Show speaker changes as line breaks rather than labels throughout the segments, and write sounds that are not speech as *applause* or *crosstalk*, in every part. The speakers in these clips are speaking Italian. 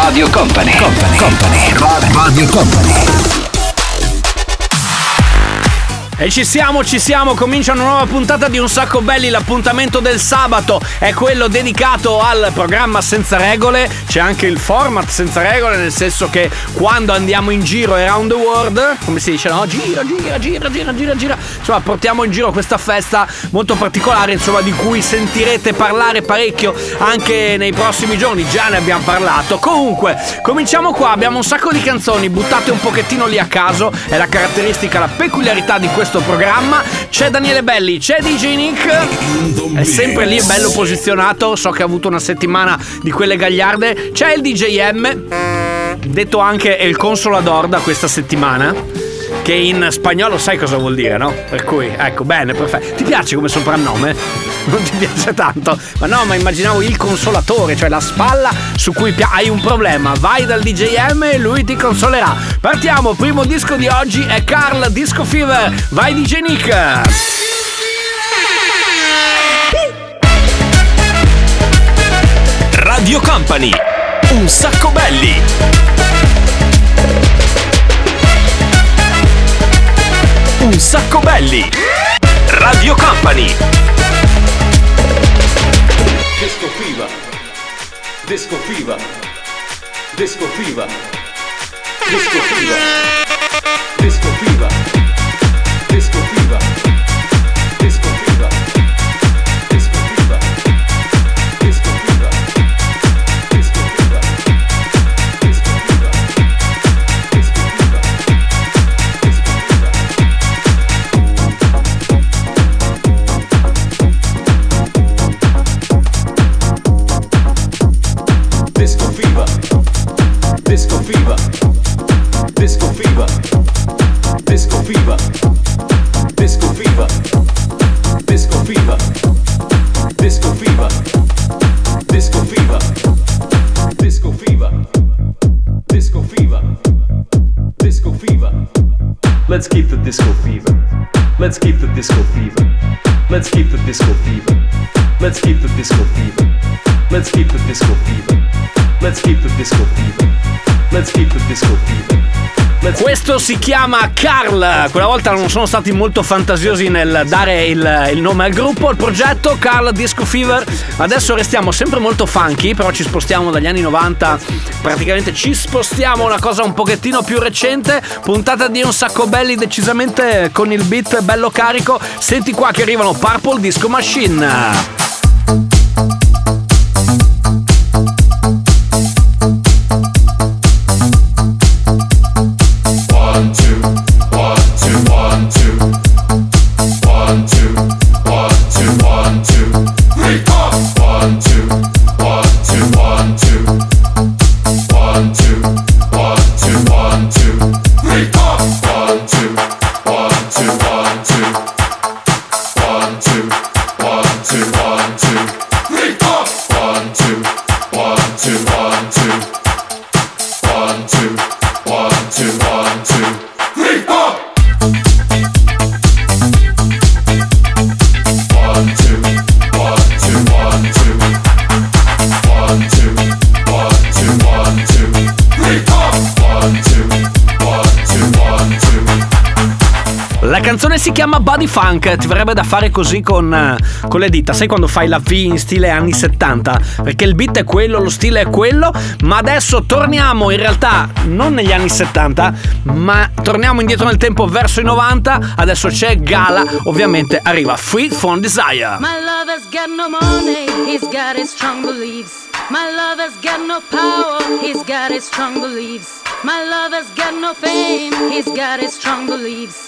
Radio Company. Company. Company. Radio Company.
E ci siamo, ci siamo, comincia una nuova puntata di Un Sacco Belli, l'appuntamento del sabato è quello dedicato al programma senza regole, c'è anche il format senza regole, nel senso che quando andiamo in giro around the world, come si dice, no? Gira, gira, gira, gira, gira, gira, insomma portiamo in giro questa festa molto particolare, insomma di cui sentirete parlare parecchio anche nei prossimi giorni, già ne abbiamo parlato. Comunque, cominciamo qua, abbiamo un sacco di canzoni buttate un pochettino lì a caso, è la caratteristica, la peculiarità di questo programma. C'è Daniele Belli, c'è DJ Nick, è sempre lì bello posizionato, so che ha avuto una settimana di quelle gagliarde. C'è il DJ M, detto anche il consolador da questa settimana. Che in spagnolo sai cosa vuol dire, no? Per cui, ecco, bene, perfetto. Ti piace come soprannome? *laughs* Non ti piace tanto? Ma no, ma immaginavo il consolatore, cioè la spalla su cui pi- hai un problema. Vai dal DJM e lui ti consolerà. Partiamo, primo disco di oggi è Carl Disco Fever. Vai DJ Nick!
Radio Company. Un sacco belli. Un sacco belli. Radio Company.
Disco Fever. Disco Fever. Disco Fever. Disco Fever. Disco Fever. Disco Fever.
Questo si chiama Carl. Quella volta non sono stati molto fantasiosi nel dare il, il nome al gruppo, al progetto Carl Disco Fever. Adesso restiamo sempre molto funky, però ci spostiamo dagli anni 90. Praticamente ci spostiamo a una cosa un pochettino più recente. Puntata di un sacco belli, decisamente con il beat bello carico. Senti qua che arrivano Purple Disco Machine. Chiama Body Funk, ti verrebbe da fare così con, eh, con le dita, sai quando fai la V in stile anni 70? Perché il beat è quello, lo stile è quello, ma adesso torniamo in realtà non negli anni 70, ma torniamo indietro nel tempo verso i 90, adesso c'è Gala, ovviamente arriva Free from Desire.
My lover's got no money, he's got his strong beliefs. My lover's got no power, he's got his strong beliefs. My lover's got no fame, he's got his strong beliefs.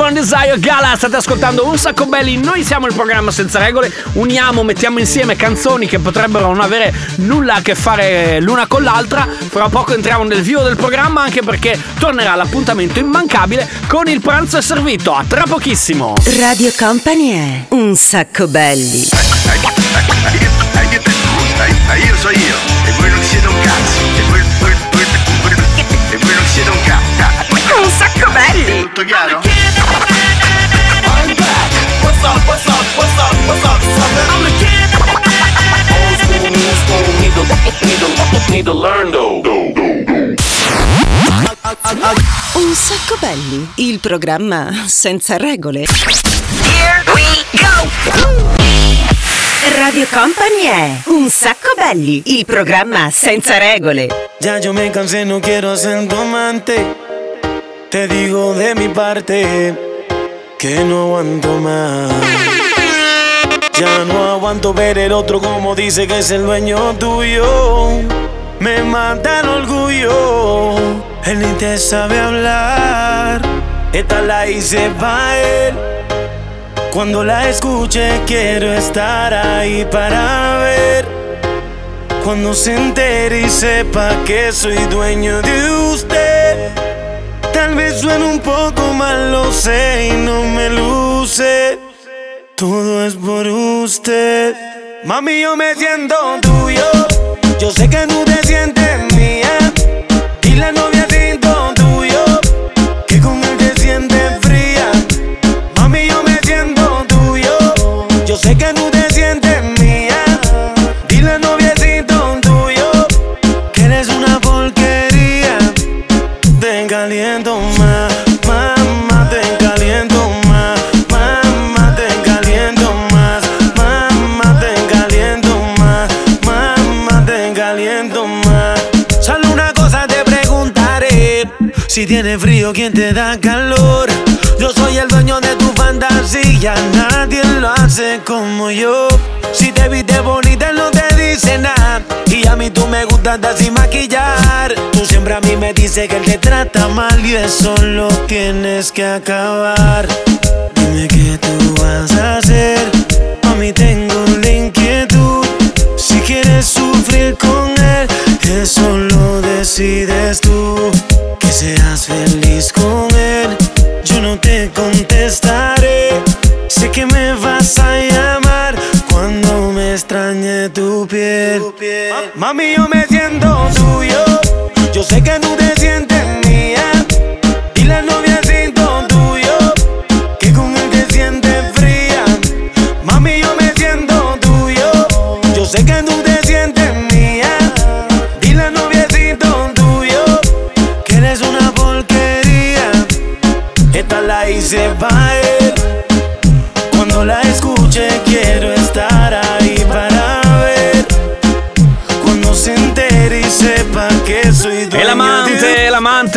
Von Desire Gala, state ascoltando un sacco belli, noi siamo il programma senza regole, uniamo, mettiamo insieme canzoni che potrebbero non avere nulla a che fare l'una con l'altra, fra poco entriamo nel vivo del programma anche perché tornerà l'appuntamento immancabile con il pranzo è servito, a tra pochissimo.
Radio Company è un sacco belli.
io so io e voi non siete un un
sacco belli.
Tutto chiaro?
Un sacco belli, il programma senza regole. Here we go! Radio Company è Un Sacco Belli, il programma senza regole.
Ya yo me cansé, no quiero ser tu amante. Te digo de mi parte que no aguanto más. Ya no aguanto ver el otro como dice que es el dueño tuyo. Me mata el orgullo. Él ni te sabe hablar. Esta la hice pa' él. Cuando la escuche quiero estar ahí para ver. Cuando se entere y sepa que soy dueño de usted. Tal vez suene un poco mal, lo sé y no me luce. Todo es por usted. Mami, yo me siento tuyo. Yo sé que tú te sientes si tiene frío, ¿quién te da calor? Yo soy el dueño de tu fantasía, nadie lo hace como yo. Si te viste bonita, no te dice nada. Y a mí tú me gustas andar sin maquillar. Tú siempre a mí me dices que él te trata mal y eso lo tienes que acabar. Dime qué tú vas a hacer. A mí tengo la inquietud. Si quieres sufrir con él, eso lo decides tú. Seas feliz con él, yo no te contestaré. Sé que me vas a llamar cuando me extrañe tu piel. Mami, yo me siento tuyo. Yo sé que tú te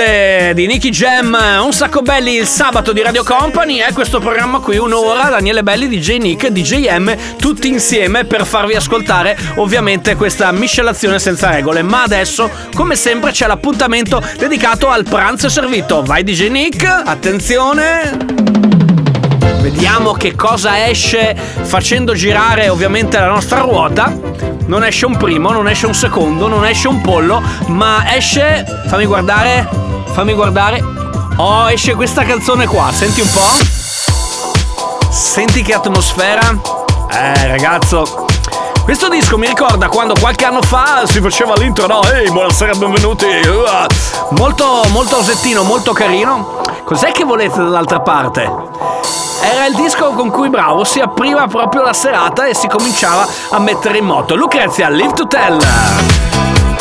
l'amante di Nicky Jam, un sacco belli il sabato di Radio Company è questo programma qui, un'ora, Daniele Belli, DJ Nick, DJ M, tutti insieme per farvi ascoltare ovviamente questa miscelazione senza regole. Ma adesso, come sempre, c'è l'appuntamento dedicato al pranzo servito. Vai DJ Nick, attenzione! Vediamo che cosa esce facendo girare ovviamente la nostra ruota. Non esce un primo, non esce un secondo, non esce un pollo, ma esce. Fammi guardare. Fammi guardare. Oh, esce questa canzone qua. Senti un po'. Senti che atmosfera. Eh, ragazzo. Questo disco mi ricorda quando qualche anno fa si faceva l'intro, no? Ehi, buonasera, benvenuti. Uh, Molto, molto osettino, molto carino.
Cos'è che volete dall'altra parte? Era il disco con cui Bravo si apriva proprio la serata e si cominciava a mettere in moto. Lucrezia, Live to Tell.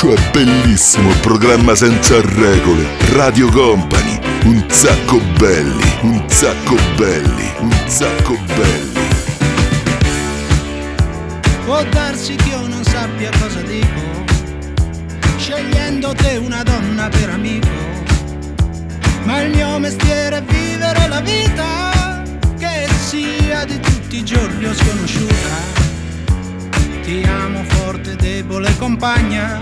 Cioè bellissimo programma senza regole, Radio Company, un sacco belli, un sacco belli, un sacco belli.
Può darsi che io non sappia cosa dico, scegliendo te una donna per amico. Ma il mio mestiere è vivere la vita, che sia di tutti i giorni o sconosciuta. Ti amo forte, debole compagna,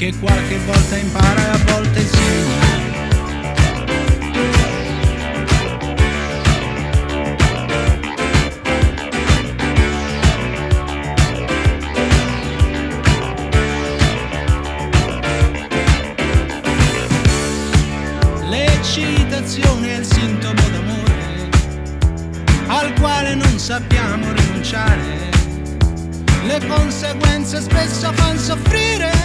che qualche volta impara e a volte insegna. L'eccitazione è il sintomo d'amore al quale non sappiamo rinunciare. Le conseguenze spesso fanno soffrire,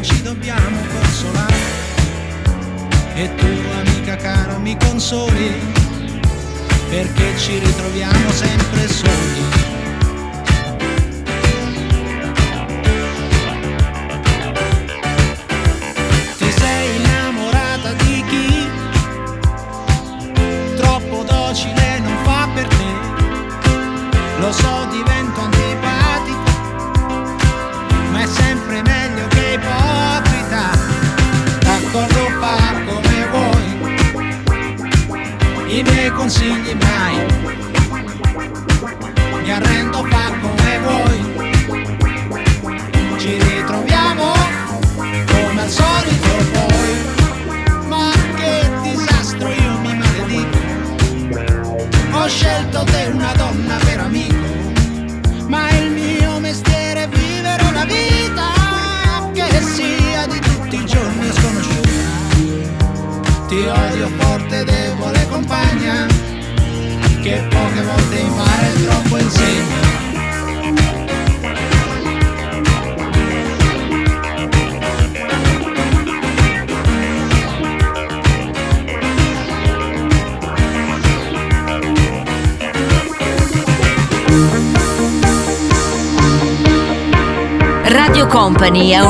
ci dobbiamo consolare. E tu, amica cara, mi consoli, perché ci ritroviamo sempre soli.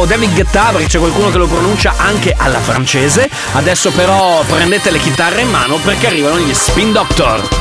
o David Guetta, perché c'è qualcuno che lo pronuncia anche alla francese. Adesso però prendete le chitarre in mano perché arrivano gli Spin Doctor.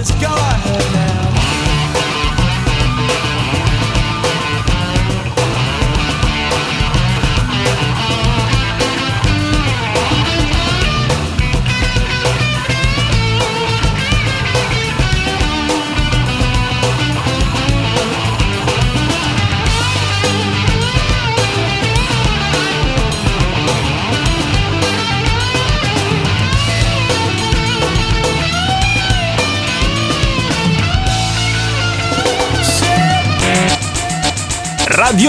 is gone.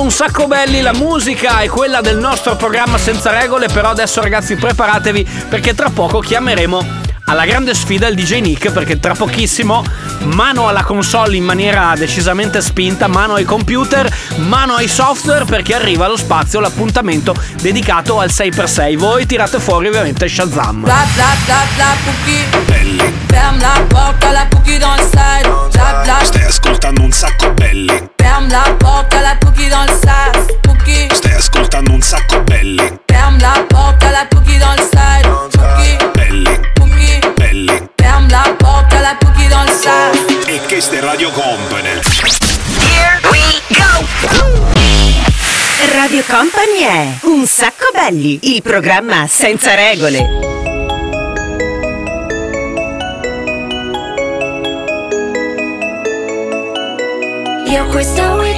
Ascoltando un sacco belli, la musica è quella del nostro programma senza regole, però adesso ragazzi preparatevi perché tra poco chiameremo alla grande sfida il DJ Nick perché tra pochissimo mano alla console in maniera decisamente spinta, mano ai computer, mano ai software perché arriva allo spazio l'appuntamento dedicato al 6x6. Voi tirate fuori ovviamente Shazam.
Bla bla bla bla Ferme la porte, la Pookie dans le side Bla bla
Stai ascoltando un sacco belli.
La porte, la Pookie dans le side
Stai ascoltando un sacco belli.
La porte, la Pookie dans le side Pookie
Belli.
Pookie
Belli.
Ferme la porte, la Pookie dans le side
E che ste Radio Company.
Radio Company è Un sacco belli, il programma senza regole.
Io questo weekend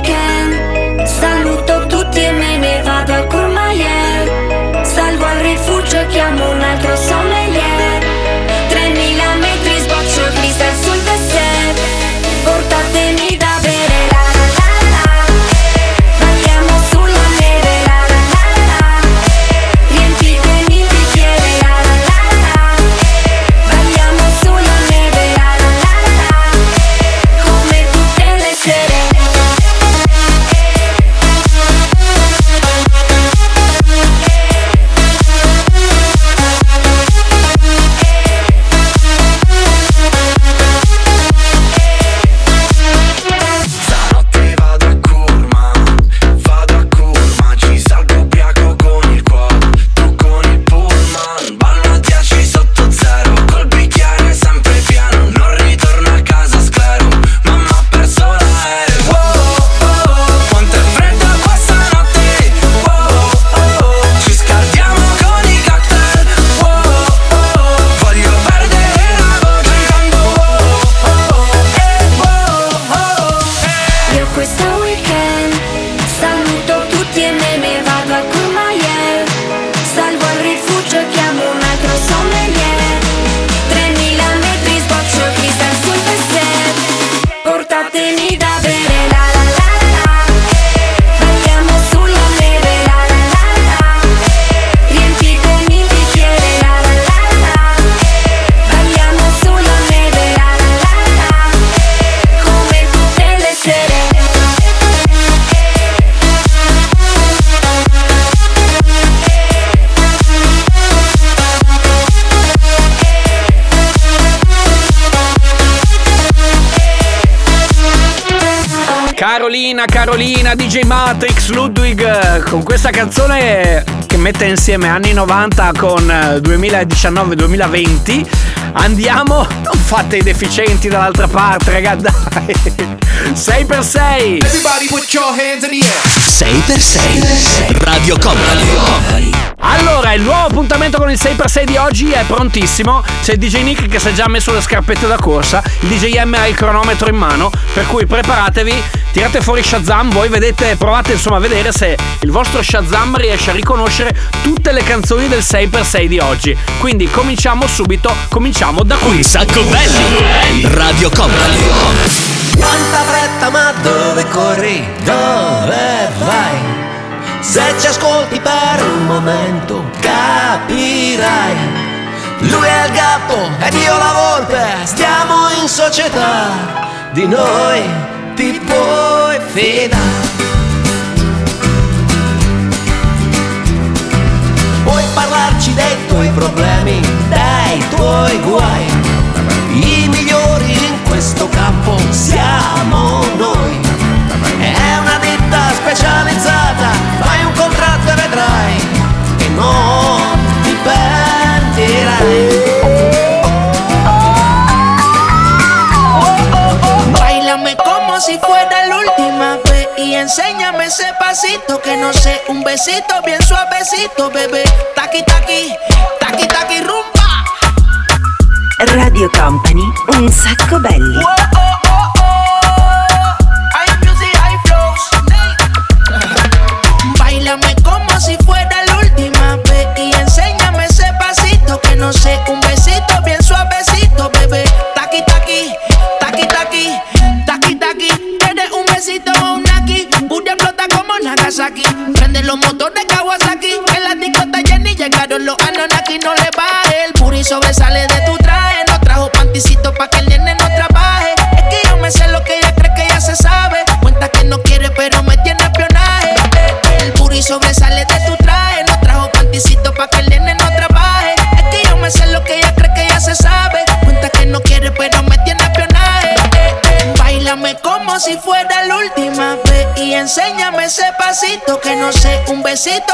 Ludwig, eh, con questa canzone che mette insieme anni 90 con eh, 2019-2020. Andiamo, *laughs* non fate i deficienti dall'altra parte, raga, *laughs* dai. 6x6.
Everybody put your hands in the air
6x6 Radio Company.
Allora, il nuovo appuntamento con il 6x6 di oggi è prontissimo. C'è il DJ Nick che si è già messo le scarpette da corsa. Il DJ M ha il cronometro in mano. Per cui preparatevi, tirate fuori Shazam. Voi vedete, provate insomma a vedere se il vostro Shazam riesce a riconoscere tutte le canzoni del 6x6 di oggi. Quindi cominciamo subito. Cominciamo da qui.
Un sacco belli. Radio Company.
Quanta fretta ma dove corri? Dove vai? Se ci ascolti per un momento capirai. Lui è il gatto ed io la volpe. Stiamo in società. Di noi ti puoi fidare. Puoi parlarci dei tuoi problemi Dei tuoi guai. I migliori in questo campo siamo noi. È una ditta specializzata E vedrai Che non ti
Bailame como si fuera la última vez Y enséñame ese pasito que no sé Un besito bien suavecito, bebé. Taqui, taqui, taqui, taqui, rumba.
Radio Company, un sacco belli.
High no sé, un besito bien suavecito, bebé. Taqui, taqui, taqui, taqui, taqui, taqui. Tienes un besito o un aquí,
pura flota como Nagasaki. Prende los motores Kawasaki, en la discota Jenny llegaron los Anonaki, no la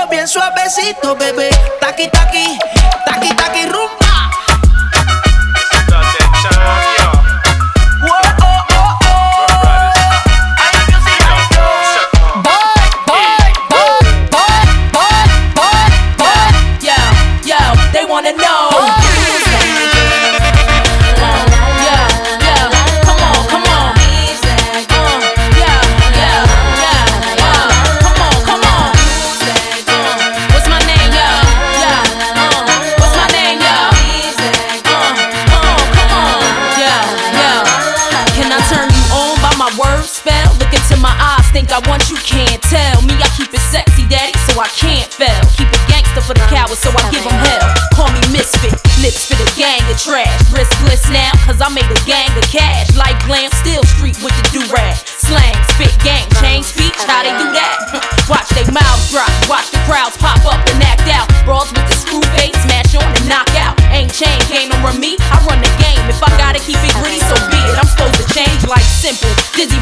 bien suavecito, bebé. Taqui, taqui, taqui, taqui,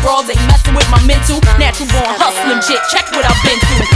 They ain't messing with my mental. Natural born hustling shit, check what I've been through.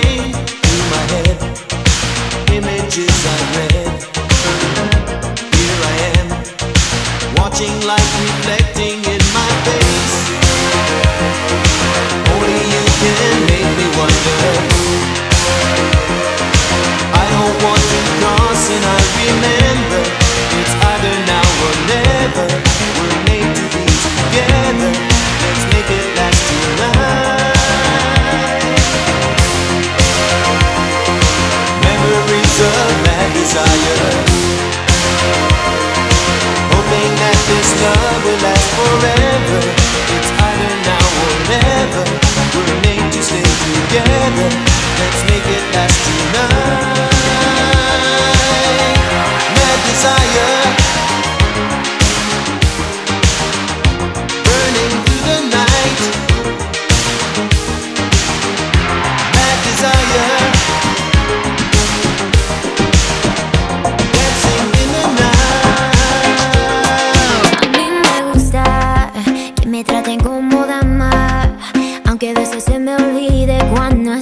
aunque a veces se me olvide cuando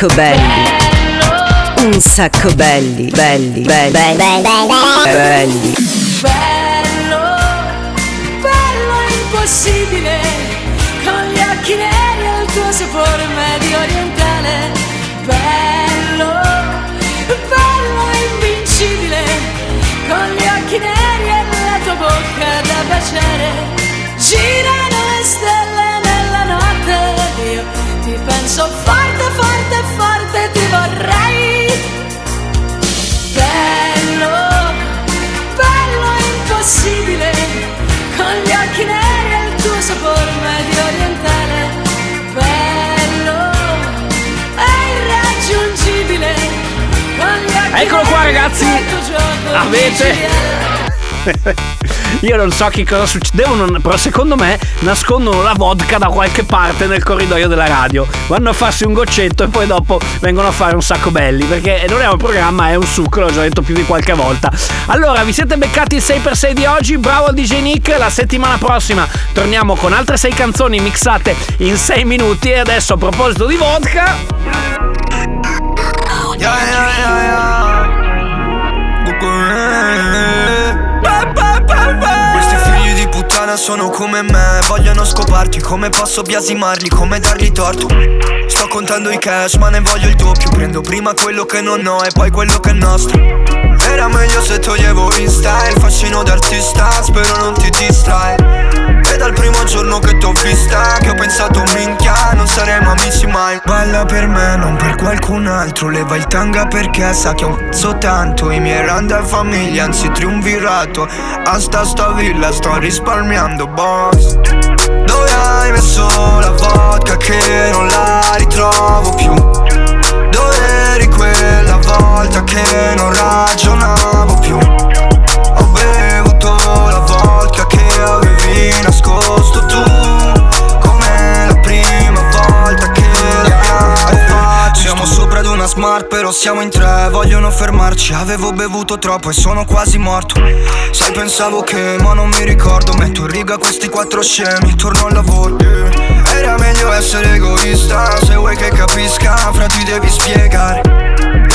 sacco belli. Un sacco belli, belli, belli, belli. belli. belli.
Ragazzi, avete. *laughs* Io non so che cosa succede, però secondo me nascondono la vodka da qualche parte nel corridoio della radio. Vanno a farsi un goccetto e poi dopo vengono a fare un sacco belli. Perché non è un programma, è un succo, l'ho già detto più di qualche volta. Allora, vi siete beccati il 6x6 di oggi? Bravo al DJ Nick. La settimana prossima torniamo con altre 6 canzoni mixate in 6 minuti. E adesso, a proposito di vodka.
Yeah, yeah, yeah, puttana sono come me Vogliono scoparti Come posso biasimarli Come dargli torto? Sto contando i cash ma ne voglio il doppio Prendo prima quello che non ho e poi quello che è nostro. Era meglio se toglievo in style Fascino d'artista Spero non ti distrai primo giorno che t'ho vista Che ho pensato minchia Non saremo amici mai. Balla per me non per qualcun altro Leva il tanga perché sa che ho so tanto. I miei randa famiglia anzi triunvirato. Hasta sta villa sto risparmiando boss. Dove hai messo la vodka che non la ritrovo più? Dove eri quella volta che non ragionavo più smart però siamo in tre Vogliono fermarci, avevo bevuto troppo e sono quasi morto. Sai pensavo che ma non mi ricordo. Metto in riga questi quattro scemi, torno al lavoro. Era meglio essere egoista Se vuoi che capisca, fra ti devi spiegare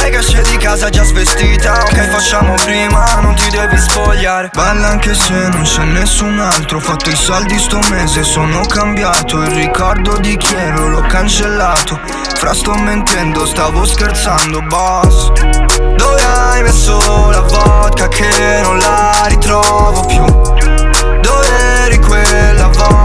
Lei che esce di casa già svestita? Ok facciamo prima, non ti devi spogliare. Balla anche se non c'è nessun altro. Fatto i soldi sto mese, sono cambiato. Il ricordo di chi ero l'ho cancellato. Fra sto mentendo, stavo scherzando boss. Dove hai messo la vodka che non la ritrovo più? Dove eri quella volta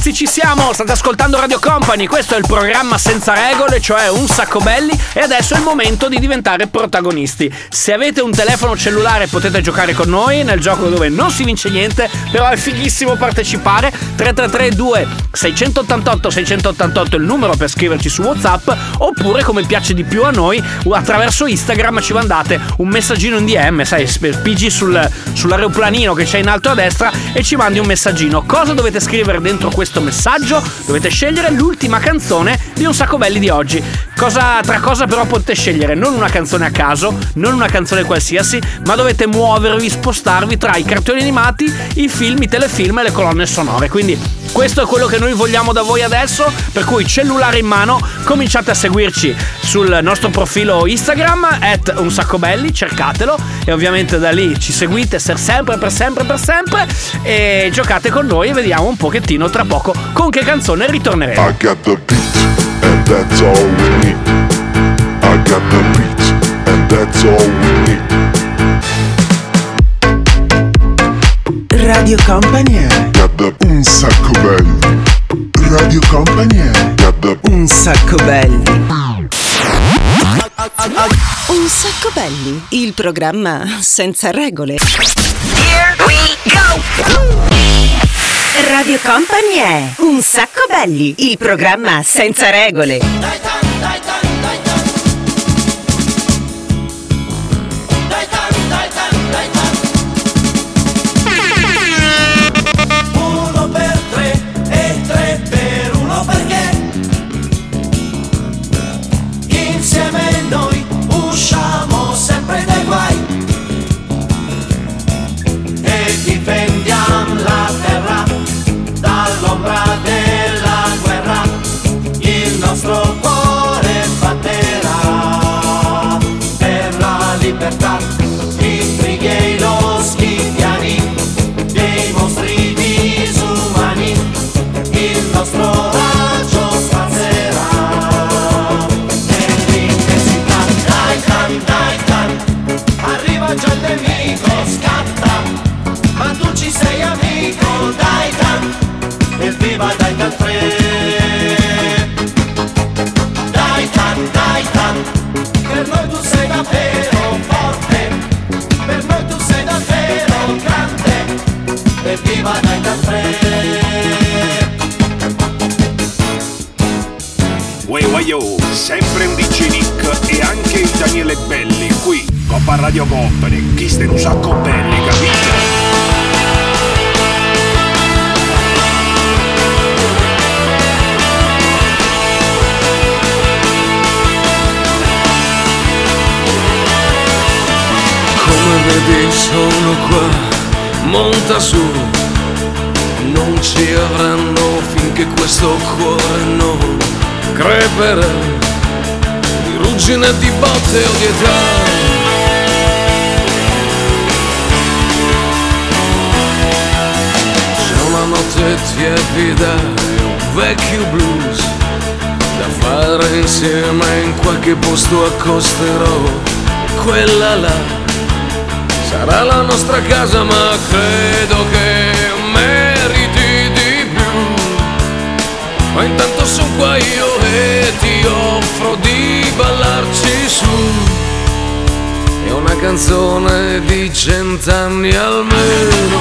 Ragazzi, ci siamo! State ascoltando Radio Company, questo è il programma senza regole, cioè un sacco belli e adesso è il momento di diventare protagonisti. Se avete un telefono cellulare potete giocare con noi nel gioco dove non si vince niente, però è fighissimo partecipare. 3332 688 688 è il numero per scriverci su WhatsApp oppure come piace di più a noi attraverso Instagram ci mandate un messaggino in DM, sai, spigi sul, sull'aeroplanino che c'è in alto a destra e ci mandi un messaggino. Cosa dovete scrivere dentro questo messaggio dovete scegliere l'ultima canzone di Un sacco belli di oggi. Cosa, tra cosa però potete scegliere? Non una canzone a caso, non una canzone qualsiasi, ma dovete muovervi, spostarvi tra i cartoni animati, i film, i telefilm e le colonne sonore. Quindi questo è quello che noi vogliamo da voi adesso, per cui cellulare in mano, cominciate a seguirci sul nostro profilo Instagram, at un sacco belli, cercatelo e ovviamente da lì ci seguite per sempre, per sempre, per sempre e giocate con noi e vediamo un pochettino tra poco con che canzone ritorneremo.
I got the beat, and that's all we need. I got the beat, and that's all we need.
Radio Company
Got the un sacco belli. Radio Company
Un sacco belli. Un sacco belli, il programma senza regole. Here we go! Radio Company è Un sacco belli, il programma senza regole.
Sono qua, monta su, non ci avranno finché questo cuore non creperà. Di ruggine, di botte o di età. C'è una notte tiepida e un vecchio blues da fare insieme in qualche posto accosterò quella là sarà la nostra casa ma credo che meriti di più. Ma intanto sono qua io e ti offro di ballarci su. È una canzone di cent'anni almeno.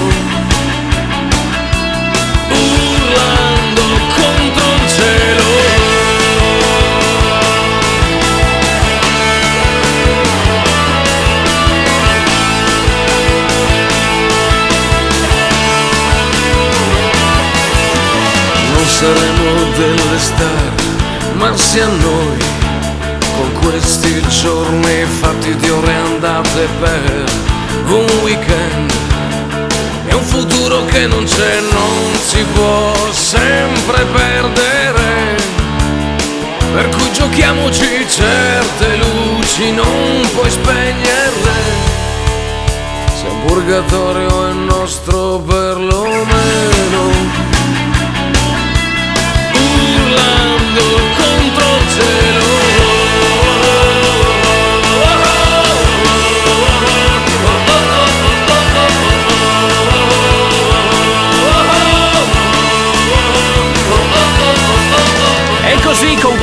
Urlando contro il cielo saremo delle star, ma sia noi, con questi giorni fatti di ore andate per un weekend. È un futuro che non c'è, non si può sempre perdere. Per cui giochiamoci certe luci, non puoi spegnerle. Se un purgatorio è nostro perlomeno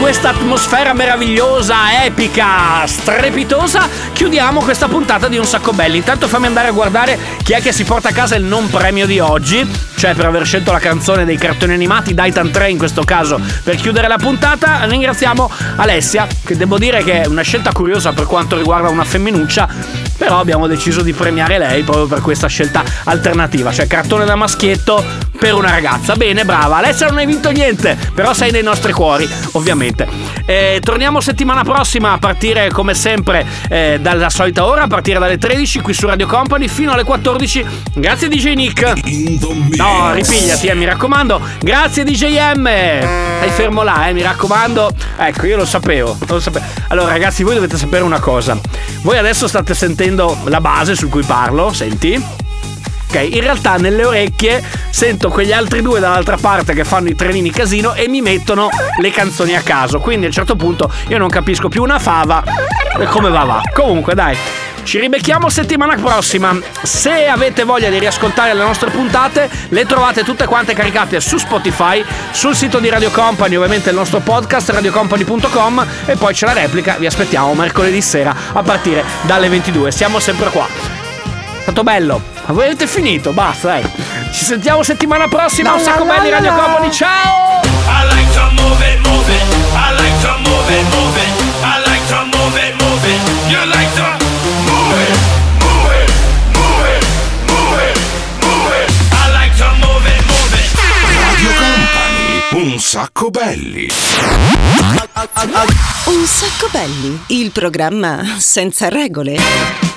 questa atmosfera meravigliosa, epica, strepitosa, chiudiamo questa puntata di Un Sacco Belli. Intanto fammi andare a guardare chi è che si porta a casa il non premio di oggi, cioè per aver scelto la canzone dei cartoni animati, Daitan 3 in questo caso, per chiudere la puntata. Ringraziamo Alessia, che devo dire che è una scelta curiosa per quanto riguarda una femminuccia, però abbiamo deciso di premiare lei proprio per questa scelta alternativa, cioè cartone da maschietto per una ragazza. Bene, brava. Alessia non hai vinto niente, però sei nei nostri cuori, ovviamente. Eh, torniamo settimana prossima a partire come sempre eh, dalla solita ora, a partire dalle 13 qui su Radio Company fino alle 14. Grazie DJ Nick. No, ripigliati, eh, mi raccomando. Grazie DJ M. Stai fermo là, eh, mi raccomando. Ecco, io lo sapevo, lo sapevo. Allora, ragazzi, voi dovete sapere una cosa. Voi adesso state sentendo la base su cui parlo, senti? Ok, in realtà nelle orecchie sento quegli altri due dall'altra parte che fanno i trenini casino e mi mettono le canzoni a caso. Quindi a un certo punto io non capisco più una fava come va va. Comunque dai. Ci ribecchiamo settimana prossima. Se avete voglia di riascoltare le nostre puntate, le trovate tutte quante caricate su Spotify, sul sito di Radio Company, ovviamente il nostro podcast radiocompany.com e poi c'è la replica. Vi aspettiamo mercoledì sera a partire dalle 22. Siamo sempre qua. È stato bello. Avete finito, basta, dai. Ci sentiamo settimana prossima. Un sacco belli Radio Company. Ciao!
I like to move it, move it. I like to move it, move it. I like to move it, move it. You like
un sacco belli.
Un sacco belli, il programma senza regole.